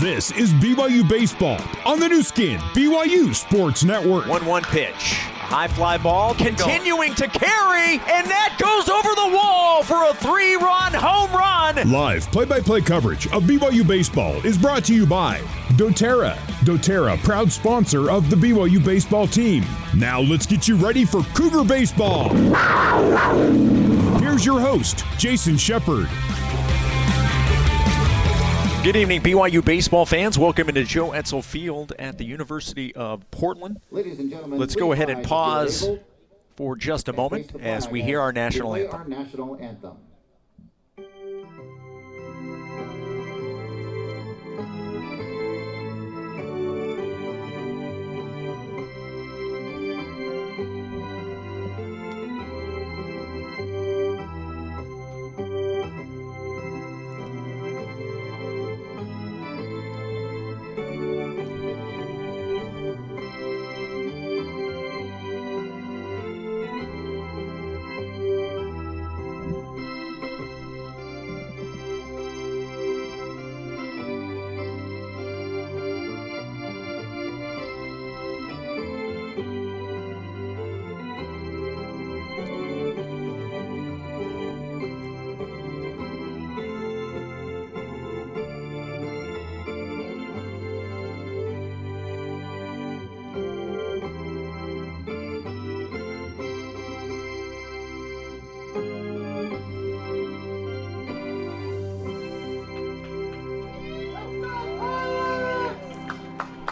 This is BYU Baseball on the Nu Skin, BYU Sports Network. 1 1 pitch. High fly ball continuing to carry, and that goes over the wall for a three run home run. Live play by play coverage of BYU Baseball is brought to you by doTERRA. doTERRA, proud sponsor of the BYU baseball team. Now let's get you ready for Cougar Baseball. Here's your host, Jason Shepard. Good evening, BYU baseball fans. Welcome into Joe Etzel Field at the University of Portland. Ladies and gentlemen, Let's go ahead and pause for just a moment as we hear our national anthem.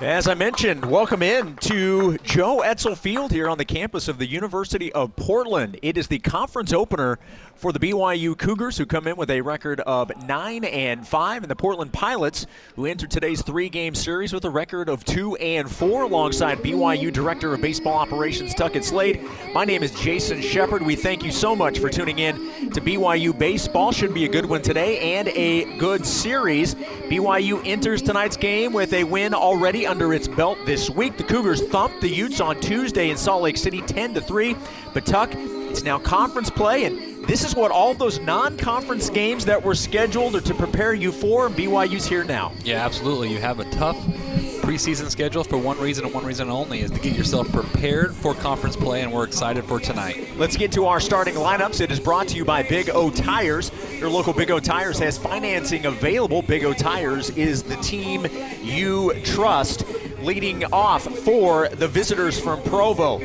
As I mentioned, welcome in to Joe Etzel Field here on the campus of the University of Portland. It is the conference opener for the BYU Cougars, who come in with a record of nine and five, and the Portland Pilots, who entered today's three-game series with a record of two and four, alongside BYU Director of Baseball Operations Tuckett Slade. My name is Jason Shepard. We thank you so much for tuning in to BYU baseball. Should be a good one today and a good series. BYU enters tonight's game with a win already under its belt this week. The Cougars thumped the Utes on Tuesday in Salt Lake City 10 to 3. But Tuck, it's now conference play and this is what all those non-conference games that were scheduled are to prepare you for. BYU's here now. Yeah, absolutely. You have a tough preseason schedule for one reason and one reason only is to get yourself prepared for conference play, and we're excited for tonight. Let's get to our starting lineups. It is brought to you by Big O Tires. Your local Big O Tires has financing available. Big O Tires is the team you trust. Leading off for the visitors from Provo.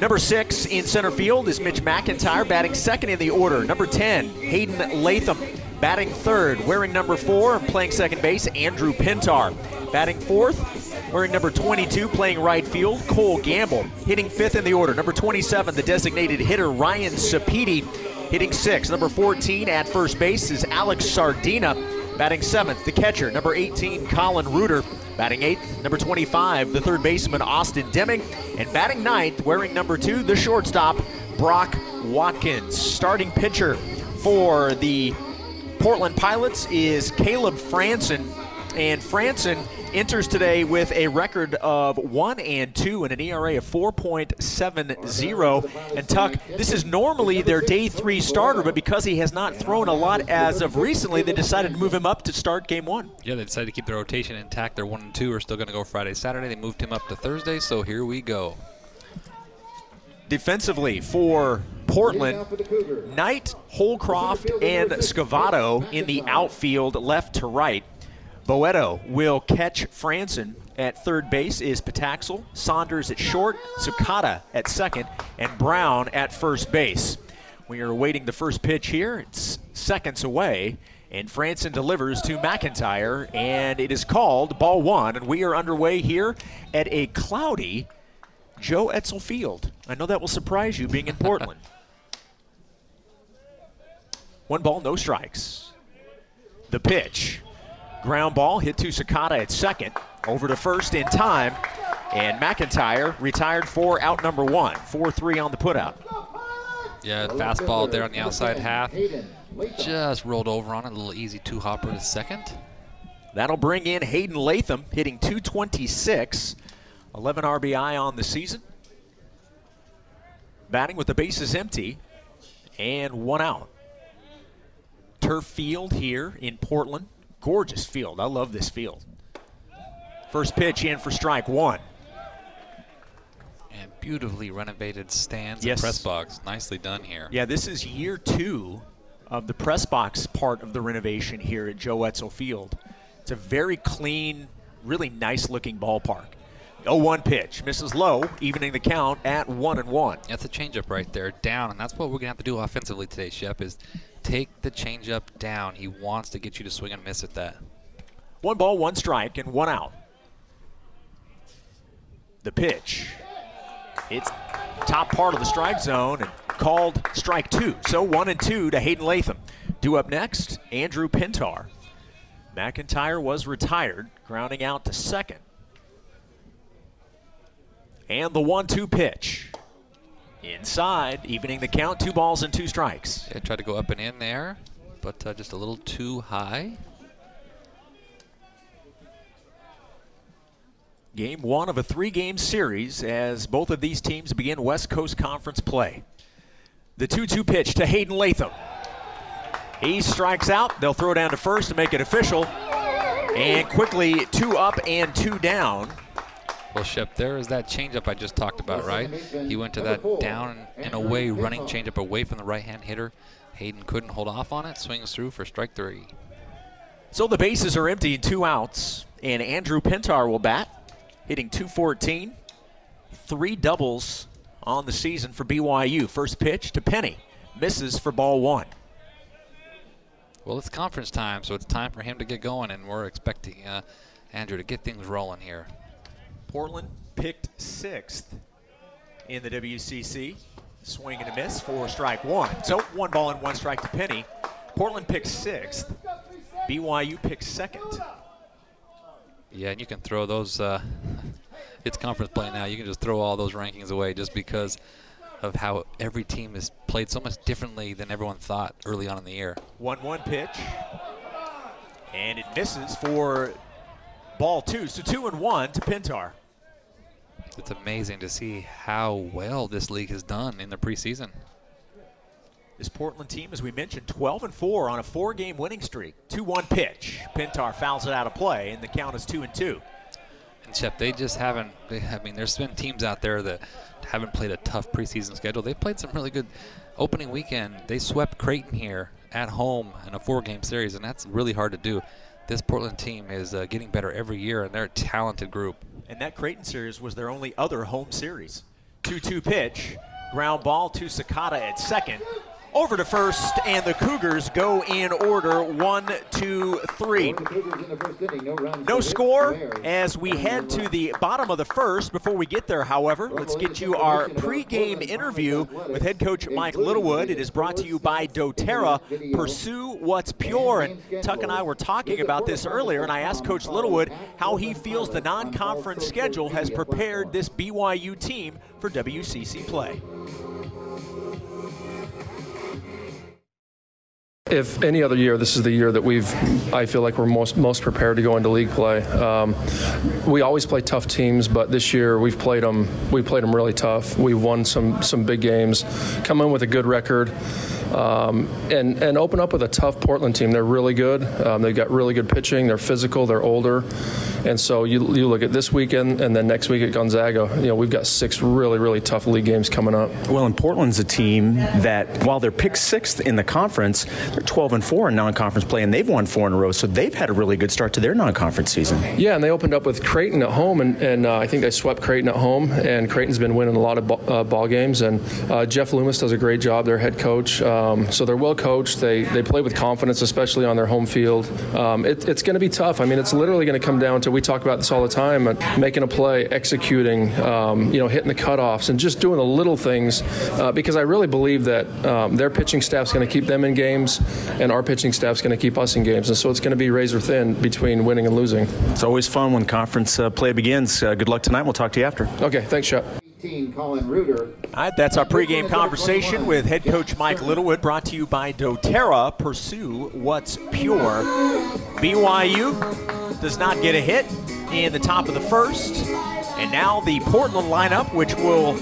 Number six in center field is Mitch McIntyre, batting second in the order. Number 10, Hayden Latham, batting third. Wearing number four playing second base, Andrew Pintar. Batting fourth, wearing number 22, playing right field, Cole Gamble. Hitting fifth in the order. Number 27, the designated hitter, Ryan Sapiti. Hitting sixth. Number 14 at first base is Alex Sardina. Batting seventh, the catcher, number 18, Colin Reuter. Batting eighth, number 25, the third baseman, Austin Deming. And batting ninth, wearing number two, the shortstop, Brock Watkins. Starting pitcher for the Portland Pilots is Caleb Franson. And Franson enters today with a record of 1 and 2 and an ERA of 4.70. And Tuck, this is normally their day 3 starter, but because he has not thrown a lot as of recently, they decided to move him up to start game 1. Yeah, they decided to keep their rotation intact. They're one and two. Are still going to go Friday, Saturday. They moved him up to Thursday, so here we go. Defensively for Portland, Now for the Cougars. Knight, Holcroft, and Scavato in the outfield, left to right. Boeto will catch Franson at third base is Pataxel, Saunders at short, Sakata at second, and Brown at first base. We are awaiting the first pitch here. It's seconds away, and Franson delivers to McIntyre, and it is called ball one, and we are underway here at a cloudy Joe Etzel Field. I know that will surprise you being in Portland. One ball, no strikes. The pitch. Ground ball hit to Sakata at second. Over to first in time. And McIntyre retired for out number one. 4 3 on the putout. Yeah, fastball there on the outside half. Hayden Just rolled over on it. A little easy two hopper to second. That'll bring in Hayden Latham hitting 226. 11 RBI on the season. Batting with the bases empty and one out. Turf Field here in Portland. gorgeous field. I love this field. First pitch in for strike one. And beautifully renovated stands Yes. and press box. Nicely done here. Yeah, this is year two of the press box part of the renovation here at Joe Etzel Field. It's a very clean, really nice looking ballpark. 0 1 pitch, misses low, evening the count at 1 and 1. That's a changeup right there, down, and that's what we're gonna have to do offensively today, Shep. Is take the changeup down. He wants to get you to swing and miss at that. One ball, one strike, and one out. The pitch. It's top part of the strike zone and called strike two. So one and two to Hayden Latham. Due up next, Andrew Pintar. McIntyre was retired, grounding out to second. And the one two pitch. Inside, evening the count, two balls and two strikes. Yeah, tried to go up and in there, but uh, just a little too high. Game one of a three game series as both of these teams begin West Coast Conference play. The 2 2 pitch to Hayden Latham. He strikes out. They'll throw down to first to make it official. And quickly, two up and two down. Well, Shep, there is that changeup I just talked about, right? He went to that down and away running changeup away from the right-hand hitter. Hayden couldn't hold off on it. Swings through for strike three. So the bases are empty, two outs, and Andrew Pintar will bat, hitting 214. Three doubles on the season for BYU. First pitch to Penny, misses for ball one. Well, it's conference time, so it's time for him to get going, and we're expecting uh, Andrew to get things rolling here. Portland picked sixth in the WCC. Swing and a miss for strike one. So one ball and one strike to Penny. Portland picked sixth. BYU picked second. Yeah, and you can throw those. Uh, it's conference play now. You can just throw all those rankings away just because of how every team is played so much differently than everyone thought early on in the year. 1 1 pitch. And it misses for ball two. So two and one to Pintar. It's amazing to see how well this league has done in the preseason. This Portland team, as we mentioned, 12 and 4 on a four game winning streak. 2 1 pitch. Pintar fouls it out of play, and the count is 2 and 2. And Shep, they just haven't. They, I mean, there's been teams out there that haven't played a tough preseason schedule. They played some really good opening weekend. They swept Creighton here at home in a four-game series, and that's really hard to do. This Portland team is uh, getting better every year, and they're a talented group. And that Creighton series was their only other home series. 2 2 pitch. Ground ball to Sakata at second. Over to first, and the Cougars go in order one, two, three. No score as we head to the bottom of the first. Before we get there, however, let's get you our pregame interview with head coach Mike Littlewood. It is brought to you by doTERRA. Pursue what's pure. And Tuck and I were talking about this earlier, and I asked Coach Littlewood how he feels the non conference schedule has prepared this BYU team for WCC play. If any other year, this is the year that we've, I feel like we're most most prepared to go into league play. Um, we always play tough teams, but this year we've played them. We played them really tough. We've won some some big games, come in with a good record, um, and and open up with a tough Portland team. They're really good. Um, they've got really good pitching. They're physical. They're older, and so you you look at this weekend and then next week at Gonzaga. You know we've got six really really tough league games coming up. Well, and Portland's a team that, while they're picked sixth in the conference, they're 12 and 4 in non-conference play, and they've won four in a row. So they've had a really good start to their non-conference season. Yeah, and they opened up with Creighton at home, and, and uh, I think they swept Creighton at home. And Creighton's been winning a lot of ball, uh, ball games, and uh, Geoff Loomis does a great job, their head coach. Um, so they're well coached. They they play with confidence, especially on their home field. Um, it, it's going to be tough. I mean, it's literally going to come down to we talk about this all the time, uh, making a play, executing, um, you know, hitting the cutoffs, and just doing the little things. Uh, because I really believe that um, their pitching staff's going to keep them in games, and our pitching staff's going to keep us in games. And so it's going to be razor thin between winning and losing. It's always fun when conference uh, play begins. Uh, good luck tonight. We'll talk to you after. Okay, thanks, Shep. Colin Reuter. All right, that's our pregame conversation with head coach Mike Littlewood, brought to you by doTERRA. Pursue what's pure. BYU does not get a hit in the top of the first. And now the Portland lineup, which will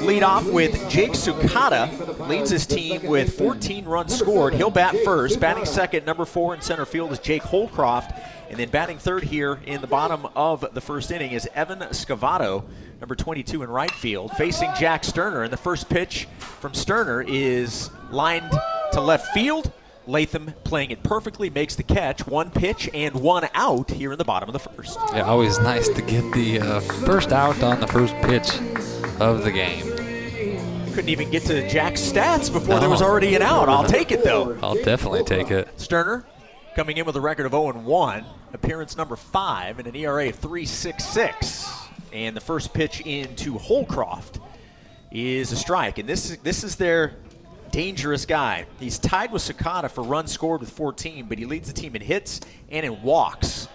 lead off with Jake Sakata. Leads his team with 14 runs scored. He'll bat first. Batting second, number four in center field is Jake Holcroft. And then batting third here in the bottom of the first inning is Evan Scavato, number 22 in right field, facing Jack Sterner. And the first pitch from Sterner is lined to left field. Latham playing it perfectly, makes the catch. One pitch and one out here in the bottom of the first. Yeah, always nice to get the uh, first out on the first pitch of the game. Couldn't even get to Jack's stats before No. there was already an out. I'll take it though. I'll definitely take it. Sterner coming in with a record of 0 1, appearance number 5, and an ERA of 3.66. And the first pitch into Holcroft is a strike. And this is, this is their dangerous guy. He's tied with Sakata for runs scored with 14, but he leads the team in hits and in walks.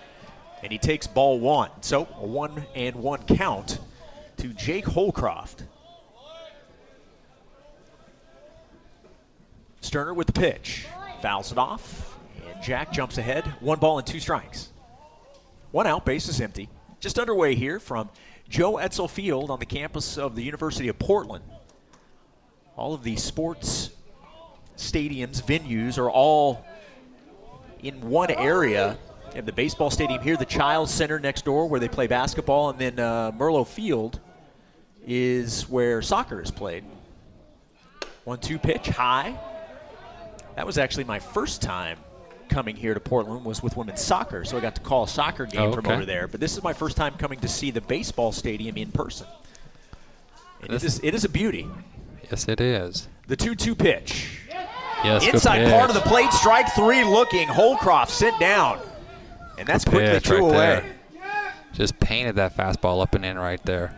And he takes ball one. So a one and one count to Jake Holcroft. Sterner with the pitch. Fouls it off. And Jack jumps ahead. One ball and two strikes. One out, base is empty. Just underway here from Joe Etzel Field on the campus of the University of Portland. All of the sports stadiums, venues are all in one area. You have the baseball stadium here, the Chiles Center next door where they play basketball, and then uh, Merlo Field is where soccer is played. One two pitch high. That was actually my first time coming here to Portland was with women's soccer, so I got to call a soccer game Oh, from over there. But this is my first time coming to see the baseball stadium in person. And it is it is a beauty. Yes, it is. The two-two pitch. Yes, Inside part of the plate, strike three looking. Holcroft sent down. And that's quickly threw right away. there. Just painted that fastball up and in right there.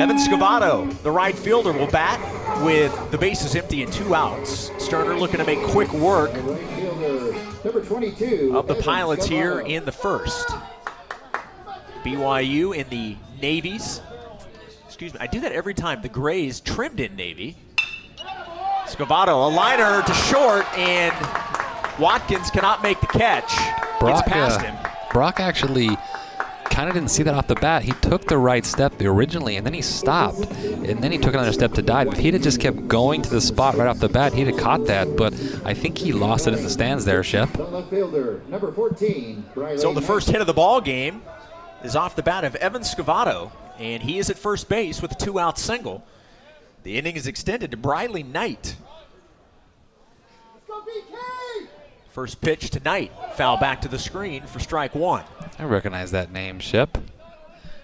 Evan Scavato, the right fielder, will bat with the bases empty and two outs. Sterner looking to make quick work Right fielder, number 22. of the Pilots here in the first. BYU in the navies. Excuse me, I do that every time. The Grays trimmed in navy. Scavato, a liner to short, and Watkins cannot make the catch. Brock, Gets past uh, him. Brock actually kind of didn't see that off the bat. He took the right step originally, and then he stopped, and then he took another step to dive. If he'd have just kept going to the spot right off the bat, he'd have caught that. But I think he lost it in the stands there, Shep. The left fielder, number 14. Briley So the first hit of the ball game is off the bat of Evan Scavato, and he is at first base with a two-out single. The inning is extended to Briley Knight. First pitch tonight, foul back to the screen for strike one. I recognize that name, Shep.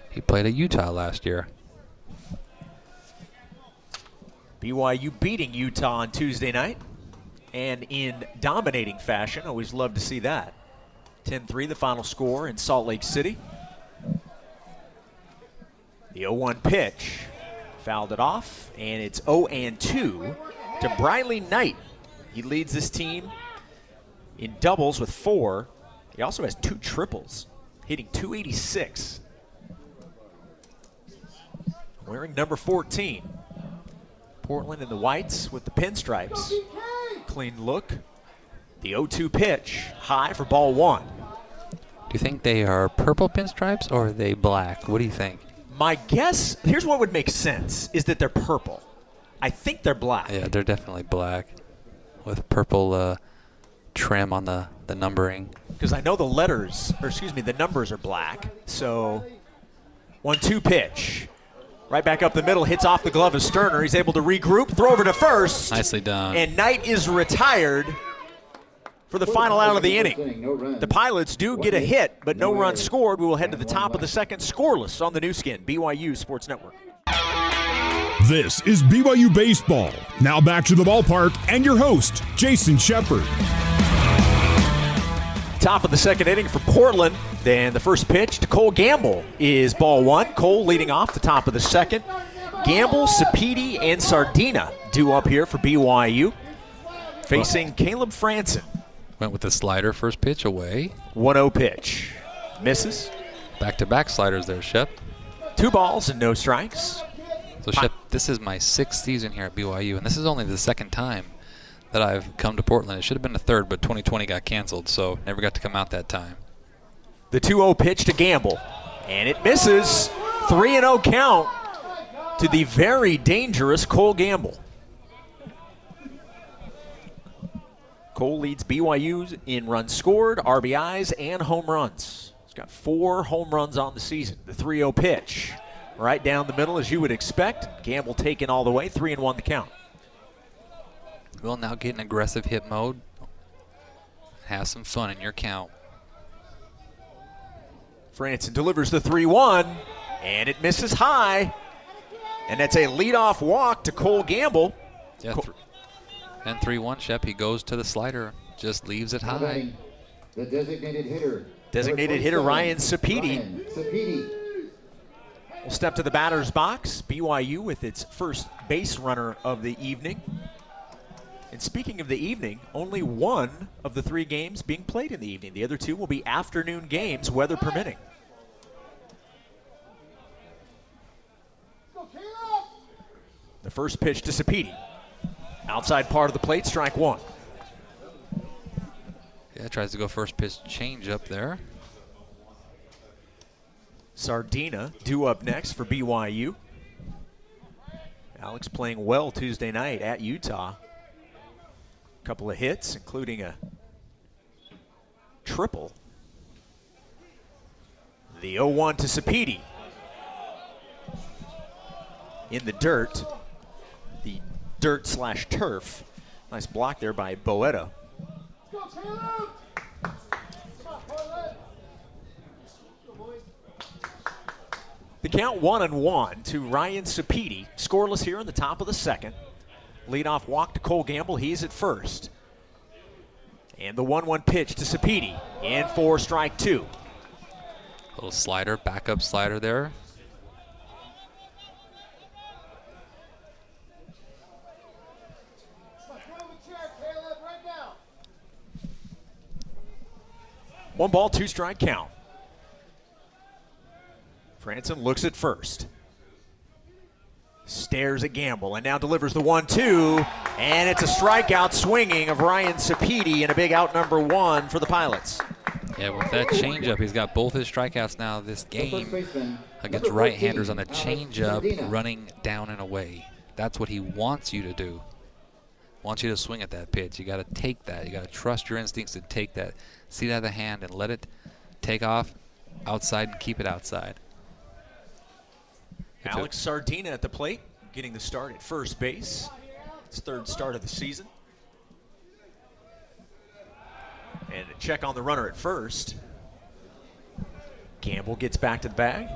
He played at Utah last year. BYU beating Utah on Tuesday night, and in dominating fashion. Always love to see that. 10-3 the final score in Salt Lake City. The 0-1 pitch fouled it off, and it's 0-2 to Briley Knight. He leads this team in doubles with four. He also has two triples, hitting 286. Wearing number 14. Portland in the whites with the pinstripes. Clean look. The 0-2 pitch, high for ball one. Do you think they are purple pinstripes or are they black? What do you think? My guess, here's what would make sense, is that they're purple. I think they're black. Yeah, they're definitely black with purple uh, trim on the, the numbering. Because I know the letters, or excuse me, the numbers are black. So, 1-2 pitch. Right back up the middle, hits off the glove of Sterner. He's able to regroup, throw over to first. Nicely done. And Knight is retired for the final out of the inning. No runs. The Pilots do get a hit, but no runs scored. We will head to the top of the second, scoreless on the Nu Skin, BYU Sports Network. This is BYU Baseball. Now back to the ballpark and your host, Jason Shepard. Top of the second inning for Portland. Then the first pitch to Cole Gamble is ball one. Cole leading off the top of the second. Gamble, Sapiti, and Sardina due up here for BYU. Facing Caleb Franson. Went with the slider first pitch away. 1 0 pitch. Misses. Back to back sliders there, Shep. Two balls and no strikes. So, Shep, this is my sixth season here at BYU, and this is only the second time that I've come to Portland. It should have been the third, but 2020 got canceled, so never got to come out that time. The 2 0 pitch to Gamble. And it misses. 3 0 count to the very dangerous Cole Gamble. Cole leads BYU in runs scored, RBIs, and home runs. He's got four home runs on the season. The 3 0 pitch, right down the middle as you would expect. Gamble taken all the way, 3 and 1 the count. Will now get in aggressive hit mode. Have some fun in your count. Franson delivers the 3 1, and it misses high. And that's a leadoff walk to Cole Gamble. Yeah, th- and 3 1, Shep. He goes to the slider, just leaves it high. The designated hitter. Designated number hitter 27, Ryan Sapedi. Ryan We'll step to the batter's box. BYU with its first base runner of the evening. And speaking of the evening, only one of the three games being played in the evening. The other two will be afternoon games, weather permitting. The first pitch to Sapedi. Outside part of the plate, strike one. Yeah, tries to go first pitch change up there. Sardina due up next for BYU. Alex playing well Tuesday night at Utah. Couple of hits, including a triple. The 0 1 to Sapedi. In the dirt. The dirt slash turf. Nice block there by Boeto. The count one and one to Ryan Sapedi. Scoreless here in the top of the second. Leadoff walk to Cole Gamble. He's at first. And the 1 1 pitch to Sapedi. And for strike two. Little slider, backup slider there. One ball, two strike count. Franson looks at first. Stares at Gamble and now delivers the one two. And it's a strikeout swinging of Ryan Sapedi and a big out number one for the Pilots. Yeah, with that changeup, he's got both his strikeouts now this game against right-handers on the changeup, running down and away. That's what he wants you to do. Wants you to swing at that pitch. You got to take that. You got to trust your instincts to take that, see it out of the hand, and let it take off outside and keep it outside. If it- Alex Sardina at the plate, getting the start at first base. His third start of the season. And a check on the runner at first. Gamble gets back to the bag.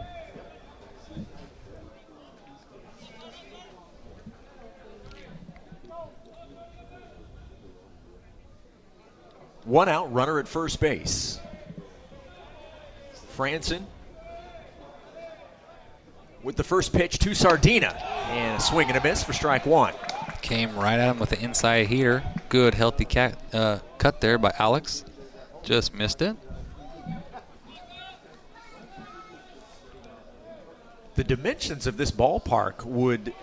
One out, runner at first base. Franson with the first pitch to Sardina. And a swing and a miss for strike one. Came right at him with the inside heater. Good, healthy cat, uh, cut there by Alex. Just missed it. The dimensions of this ballpark would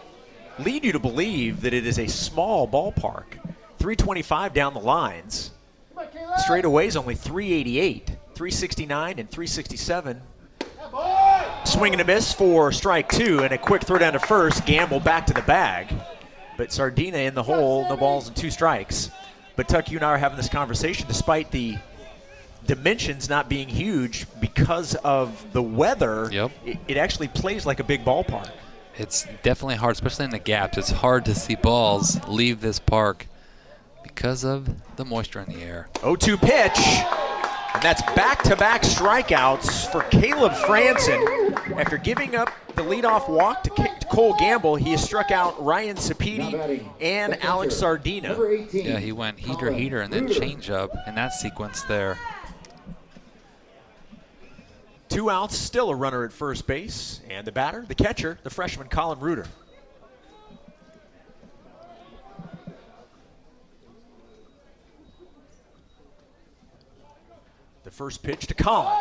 lead you to believe that it is a small ballpark. 325 down the lines. Straightaways only 388, 369, and 367. Swing and a miss for strike two, and a quick throw down to first. Gamble back to the bag. But Sardina in the hole, no balls and two strikes. But Tuck, you and I are having this conversation despite the dimensions not being huge because of the weather. Yep. It, it actually plays like a big ballpark. It's definitely hard, especially in the gaps. It's hard to see balls leave this park because of the moisture in the air. 0 2 pitch. And that's back to back strikeouts for Caleb Franson. After giving up the leadoff walk to K- to Cole Gamble, he has struck out Ryan Now Sapedi batting, and Alex Sardina. 18, Yeah, he went heater, Colin heater, and then Reuter. change up in that sequence there. Two outs, still a runner at first base. And the batter, the catcher, the freshman Colin Reuter. The first pitch to Colin.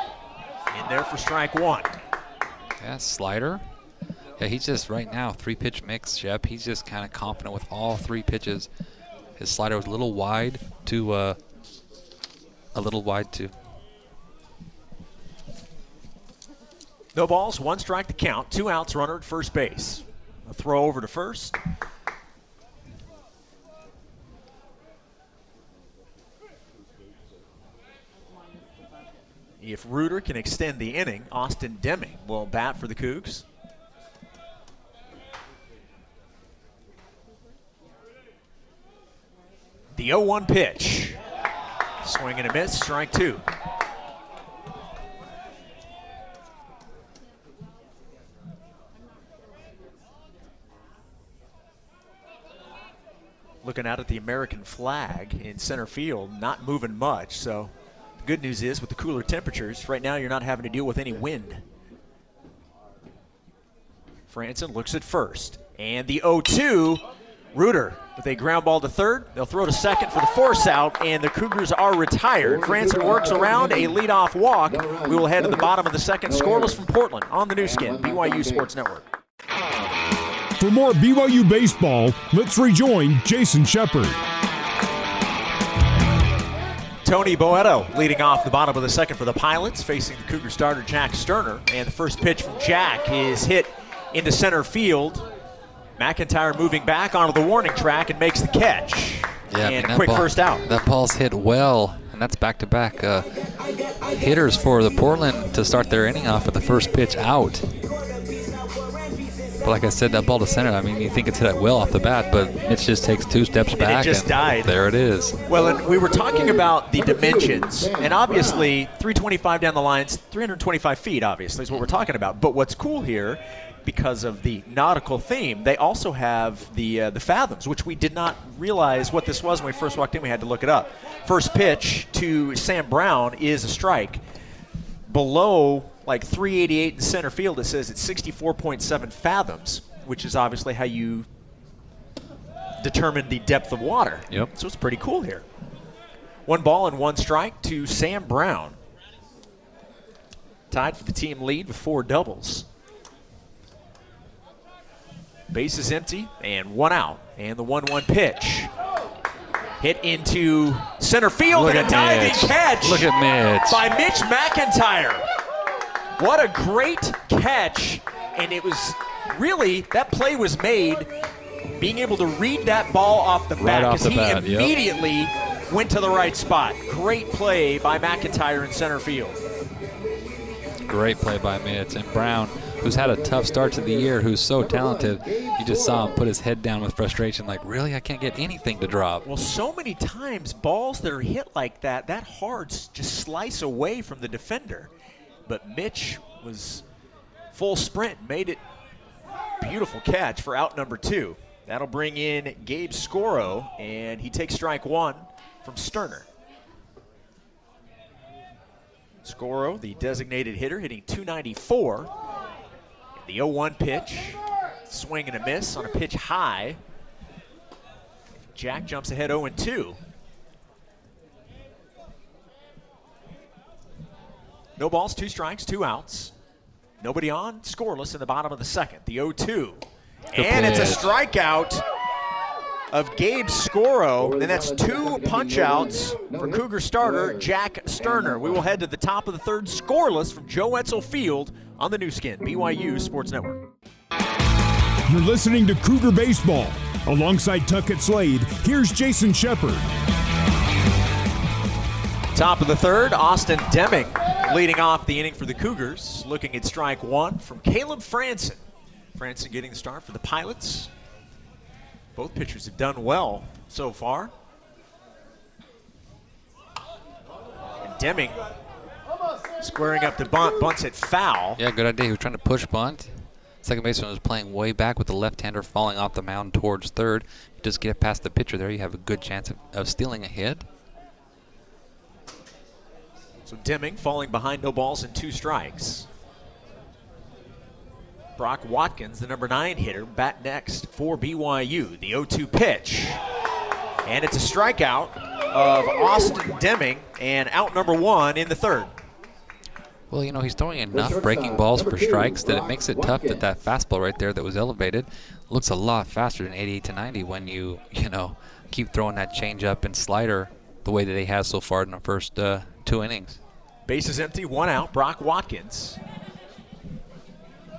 In there for strike one. Yeah, slider. Yeah, he's just right now three pitch mix, Shep. He's just kind of confident with all three pitches. His slider was a little wide to uh, a little wide to No balls, one strike to count. Two outs, runner at first base. A throw over to first. If Reuter can extend the inning, Austin Deming will bat for the Cougs. The 0 1 pitch. Swing and a miss, strike two. Looking out at the American flag in center field, not moving much. So, the good news is with the cooler temperatures, right now you're not having to deal with any wind. Franson looks at first. And the 0 2, Reuter with a ground ball to third. They'll throw to second for the force out, and the Cougars are retired. Franson works around a leadoff walk. We will head to the bottom of the second, scoreless from Portland on the Nu Skin, BYU Sports Network. For more BYU baseball, let's rejoin Jason Shepard. Tony Boeto leading off the bottom of the second for the Pilots, facing the Cougar starter Jack Sterner. And the first pitch from Jack is hit into center field. McIntyre moving back onto the warning track and makes the catch. Yeah, I mean, and quick ball- first out. That ball's hit well, and that's back-to-back uh, hitters for the Portland to start their inning off with the first pitch out. But like I said, that ball to center. I mean, you think it's hit it well off the bat, but it just takes two steps back. And it back. just died. There it is. Well, and we were talking about the dimensions, and obviously 325 down the lines, 325 feet, obviously, is what we're talking about. But what's cool here, because of the nautical theme, they also have the uh, the fathoms, which we did not realize what this was when we first walked in. We had to look it up. First pitch to Sam Brown is a strike. Below like 388 in center field, it says it's 64.7 fathoms, which is obviously how you determine the depth of water. Yep. So it's pretty cool here. One ball and one strike to Sam Brown. Tied for the team lead with four doubles. Base is empty and one out. And the 1 1 pitch. Hit into center field Look and a diving Mitch. catch Look at Mitch. by Mitch McIntyre. What a great catch. And it was really, that play was made being able to read that ball off the bat off because he bat, yep. immediately went to the right spot. Great play by McIntyre in center field. Great play by Mitch. And Brown, who's had a tough start to the year, who's so talented, you just saw him put his head down with frustration, like, really? I can't get anything to drop. Well, so many times balls that are hit like that, that hard, just slice away from the defender. But Mitch was full sprint, made it beautiful catch for out number two. That'll bring in Gabe Scoro, and he takes strike one from Sterner. Scoro, the designated hitter, hitting 294. The 0 1 pitch, swing and a miss on a pitch high. Jack jumps ahead 0 2. No balls, two strikes, two outs. Nobody on, scoreless in the bottom of the second. The 0 2. And it's a strikeout of Gabe Scoro, and that's two punch outs for Cougar starter Jack Sterner. We will head to the top of the third, scoreless from Joe Etzel Field on the Nu Skin, BYU Sports Network. You're listening to Cougar Baseball. Alongside Tuckett Slade, here's Jason Shepard. Top of the third, Austin Deming leading off the inning for the Cougars. Looking at strike one from Caleb Franson. Franson getting the start for the Pilots. Both pitchers have done well so far. And Deming squaring up the bunt, bunts it foul. Yeah, good idea. He was trying to push bunt. Second baseman was playing way back with the left-hander falling off the mound towards third. Just get past the pitcher there, you have a good chance of, of stealing a hit. So Deming falling behind no balls and two strikes. Brock Watkins, the number nine hitter, bat next for BYU. The 0 2 pitch. And it's a strikeout of Austin Deming and out number one in the third. Well, you know, he's throwing enough breaking balls for strikes that it makes it tough that that fastball right there that was elevated looks a lot faster than 88 to 90 when you, you know, keep throwing that changeup and slider the way that he has so far in the first uh, two innings. Bases empty, one out. Brock Watkins.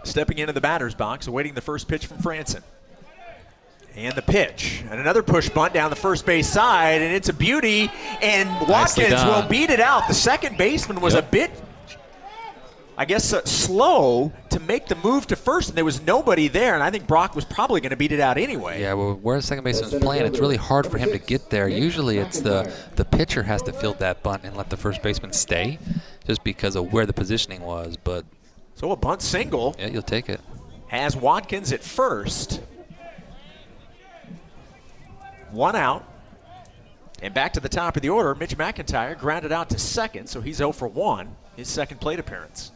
stepping into the batter's box, awaiting the first pitch from Franson. And the pitch. And another push bunt down the first base side, and it's a beauty. And Watkins will beat it out. The second baseman was Yep. a bit, I guess, uh, slow to make the move to first, and there was nobody there. And I think Brock was probably going to beat it out anyway. Yeah, well, where the second baseman's playing, it's really hard for him to get there. Usually, it's the the pitcher has to field that bunt and let the first baseman stay, just because of where the positioning was. But So a bunt single yeah, you'll take it. has Watkins at first. One out. And back to the top of the order, Mitch McIntyre grounded out to second, so he's 0 for 1, his second plate appearance.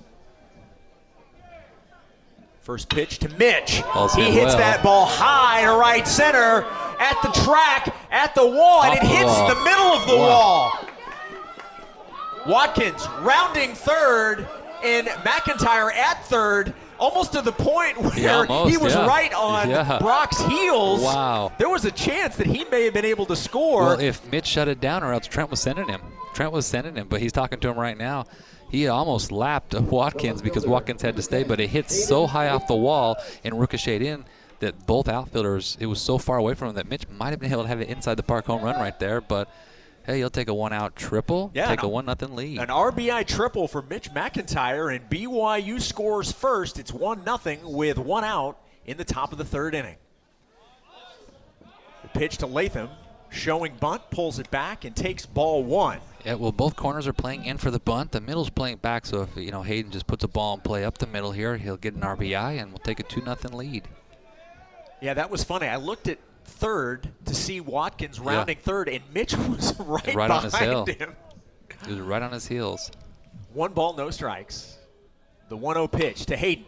First pitch to Mitch. Ball's he hits well. that ball high to right center at the track, at the wall, and it the hits wall. the middle of the Wow. wall. Watkins rounding third, and McIntyre at third, almost to the point where Yeah, almost, he was yeah. right on Yeah. Brock's heels. Wow. There was a chance that he may have been able to score. Well, if Mitch shut it down, or else Trent was sending him. Trent was sending him, but he's talking to him right now. He almost lapped Watkins because Watkins had to stay, but it hit so high off the wall and ricocheted in that both outfielders, it was so far away from him that Mitch might have been able to have it inside the park home run right there. But hey, you'll take a one-out triple, Yeah, take a one nothing lead. An RBI triple for Mitch McIntyre, and BYU scores first. It's 1 nothing with one out in the top of the third inning. The pitch to Latham, showing bunt, pulls it back, and takes ball one. Yeah, well, both corners are playing in for the bunt. The middle's playing back, so if you know Hayden just puts a ball and play up the middle here, he'll get an RBI and we'll take a two nothing lead. Yeah, that was funny. I looked at third to see Watkins rounding third, and Mitch was right, Right on his behind him. He was right on his heels. One ball, no strikes. The 1 0 pitch to Hayden.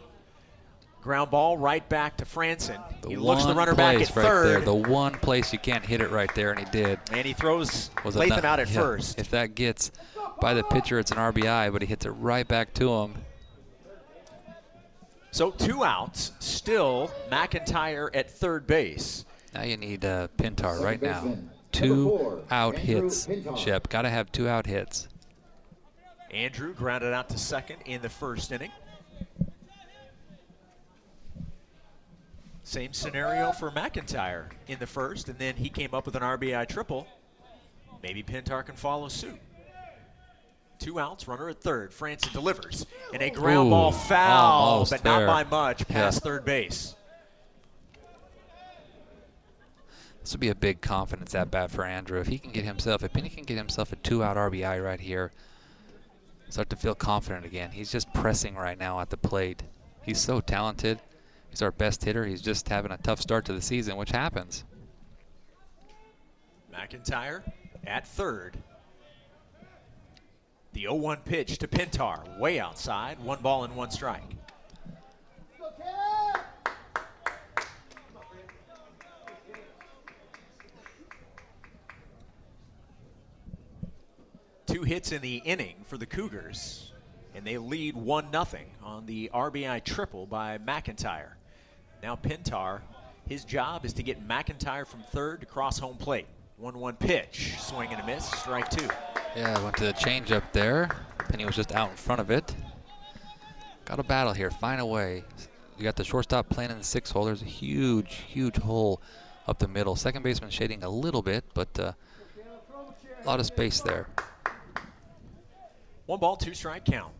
Ground ball right back to Franson. The he looks the one runner back place at right third. there. The one place you can't hit it right there, and he did. and he throws Was it Latham not- out at yeah, first. If that gets by the pitcher, it's an RBI, but he hits it right back to him. So two outs, still McIntyre at third base. Now you need uh, Pintar right now. baseman, Two four, out Andrew hits, Pintar. Shep. Got to have two out hits. Andrew grounded out to second in the first inning. Same scenario for McIntyre in the first, and then he came up with an RBI triple. Maybe Pintar can follow suit. Two outs, runner at third. Franson delivers. And a ground Ooh, ball foul, oh, almost but there. not by much, past Yeah. third base. This would be a big confidence at bat for Andrew. If he can get himself, if Penny can get himself a two-out RBI right here, start to feel confident again. He's just pressing right now at the plate. He's so talented. He's our best hitter. He's just having a tough start to the season, which happens. McIntyre at third. The 0 1 pitch to Pintar, way outside, one ball and one strike. Two hits in the inning for the Cougars, and they lead 1 0 on the RBI triple by McIntyre. Now Pintar, his job is to get McIntyre from third to cross home plate. 1 1 pitch, swing and a miss, strike two. Yeah, went to the changeup there. Penny was just out in front of it. Got a battle here. Find a way. You got the shortstop playing in the six hole. There's a huge, huge hole up the middle. Second baseman shading a little bit, but uh, a lot of space there. One ball, two strike count.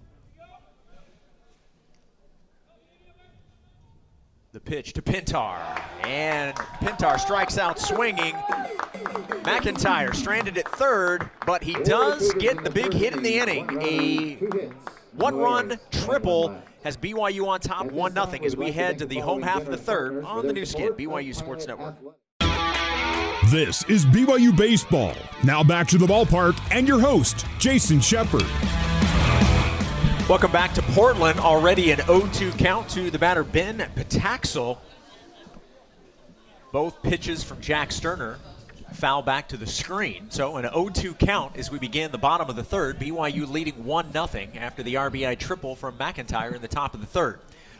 The pitch to Pintar. And Pintar strikes out swinging. McIntyre stranded at third, but he does get the big hit in the inning. A one-run triple one has BYU on top 1 0 as we head to the home half of the third on the Nu Skin, BYU Sports Network. This is BYU Baseball. Now back to the ballpark and your host, Jason Shepard. Welcome back to Portland. Already an 0-2 count to the batter Ben Pataxel. Both pitches from Jack Sterner foul back to the screen. So an 0-2 count as we begin the bottom of the third. BYU leading 1-0 after the RBI triple from McIntyre in the top of the third.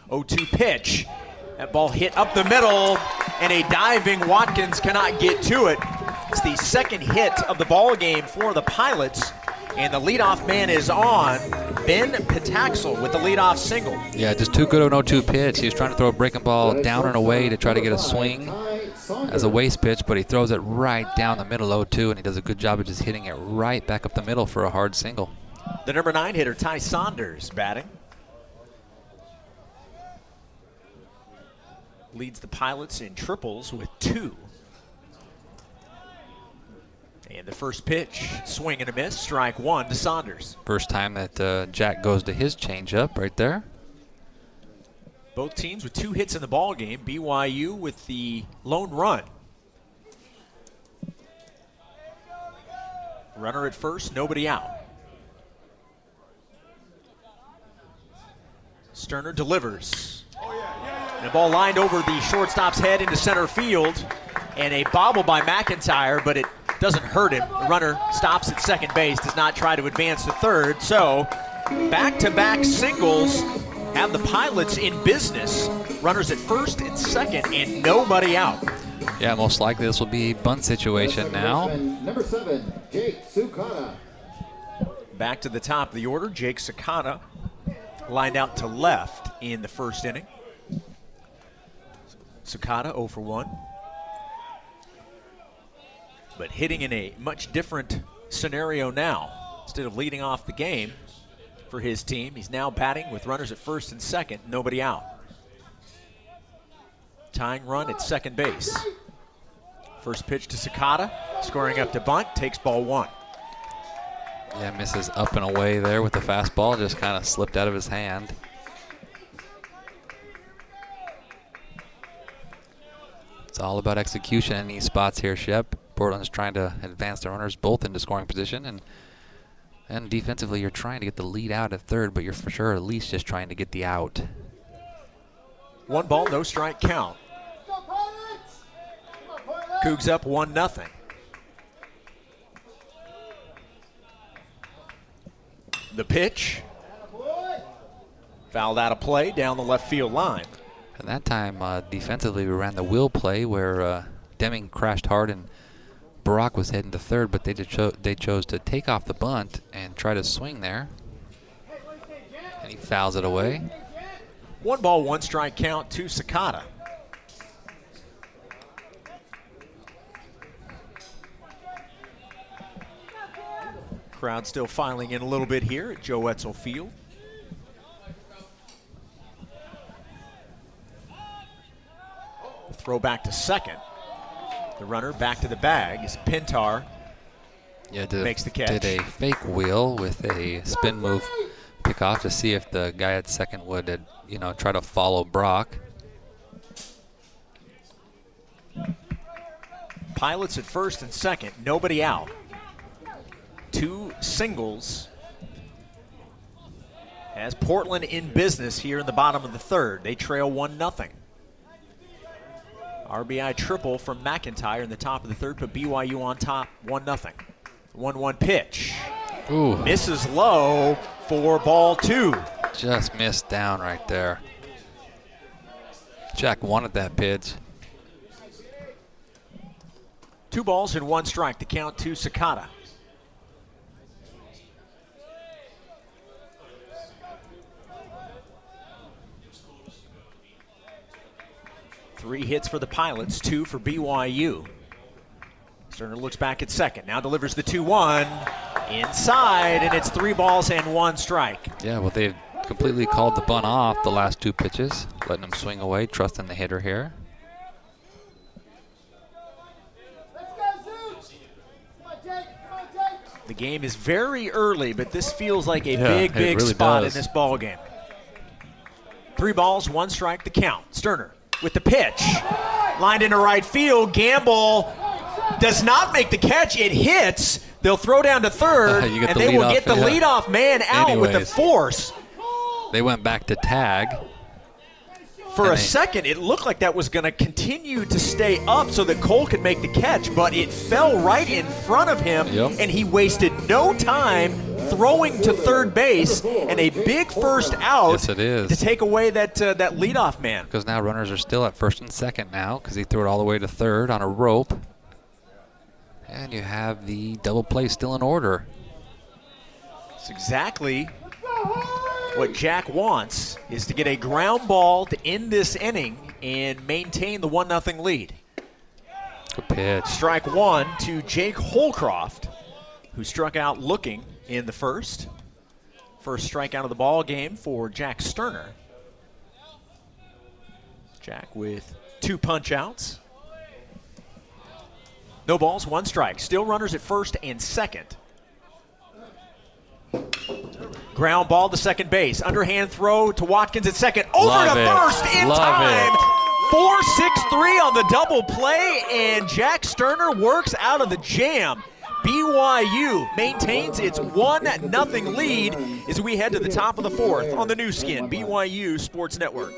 0-2 pitch. That ball hit up the middle, and a diving Watkins cannot get to it. It's the second hit of the ball game for the Pilots. And the leadoff man is on. Ben Pataxel with the leadoff single. Yeah, just too good of an 0-2 pitch. He was trying to throw a breaking ball down and away to try to get a swing as a waste pitch, but he throws it right down the middle 0-2, and he does a good job of just hitting it right back up the middle for a hard single. The number nine hitter, Ty Saunders, batting. Leads the Pilots in triples with two. And the first pitch, swing and a miss, strike one to Saunders. First time that uh, Jack goes to his changeup right there. Both teams with two hits in the ball game. BYU with the lone run. Runner at first, nobody out. Sterner delivers. And the ball lined over the shortstop's head into center field. And a bobble by McIntyre, but it doesn't hurt him. The runner stops at second base, does not try to advance to third. So, back to back singles have the Pilots in business. Runners at first and second, and nobody out. Yeah, most likely this will be bunt situation now. Number seven, Jake Sakata. Back to the top of the order, Jake Sakata lined out to left in the first inning. Sakata 0 for 1. But hitting in a much different scenario now. Instead of leading off the game for his team, he's now batting with runners at first and second, nobody out. Tying run at second base. First pitch to Sakata, scoring up to bunt, takes ball one. Yeah, misses up and away there with the fastball, just kind of slipped out of his hand. It's all about execution in these spots here, Shep. Portland's trying to advance the runners both into scoring position, and and defensively, you're trying to get the lead out at third, but you're for sure at least just trying to get the out. One ball, no strike count. Cougs up one nothing. The pitch. Fouled out of play down the left field line. And that time, uh, defensively, we ran the wheel play where uh, Deming crashed hard and Barack was heading to third, but they cho- they chose to take off the bunt and try to swing there. And he fouls it away. One ball, one strike count to Sakata. Crowd still filing in a little bit here at Joe Etzel Field. Throw back to second. The runner back to the bag is Pintar. Yeah, did Makes the catch. Did a fake wheel with a spin move pick off to see if the guy at second would, uh, you know, try to follow Brock. Pilots at first and second, nobody out. Two singles. Has Portland in business here in the bottom of the third. They trail 1 0. RBI triple from McIntyre in the top of the third, put BYU on top 1 0. 1 1 pitch. Ooh, Misses low for ball two. just missed down right there. Jack wanted that pitch. Two balls and one strike. The count to Sakata. Three hits for the Pilots, two for BYU. Sterner looks back at second. Now delivers the 2 1 inside, and it's three balls and one strike. Yeah, well, they've completely called the bunt off the last two pitches, letting them swing away, trusting the hitter here. The game is very early, but this feels like a Yeah, big, big really spot does. in this ball game. Three balls, one strike, the count. Sterner with the pitch. Lined into right field. Gamble does not make the catch. It hits. They'll throw down to third, get and the they will leadoff, get the yeah. leadoff man out with the force. They went back to tag. For a they- second, it looked like that was going to continue to stay up so that Cole could make the catch, but it fell right in front of him, Yep. and he wasted no time throwing to third base and a big first out Yes, it is. to take away that uh, that leadoff man. Because now runners are still at first and second now because he threw it all the way to third on a rope. And you have the double play still in order. It's exactly what Jack wants is to get a ground ball to end this inning and maintain the 1 0 lead. Good pitch. Strike one to Jake Holcroft, who struck out looking in the first. First strikeout of the ball game for Jack Sterner. Jack with two punch outs. No balls, one strike. Still runners at first and second. Ground ball to second base. Underhand throw to Watkins at second. Over Love to it. first in Love time. it. 4 6 3 on the double play, and Jack Sterner works out of the jam. BYU maintains its 1 0 lead as we head to the top of the fourth on the Nu Skin, BYU Sports Network.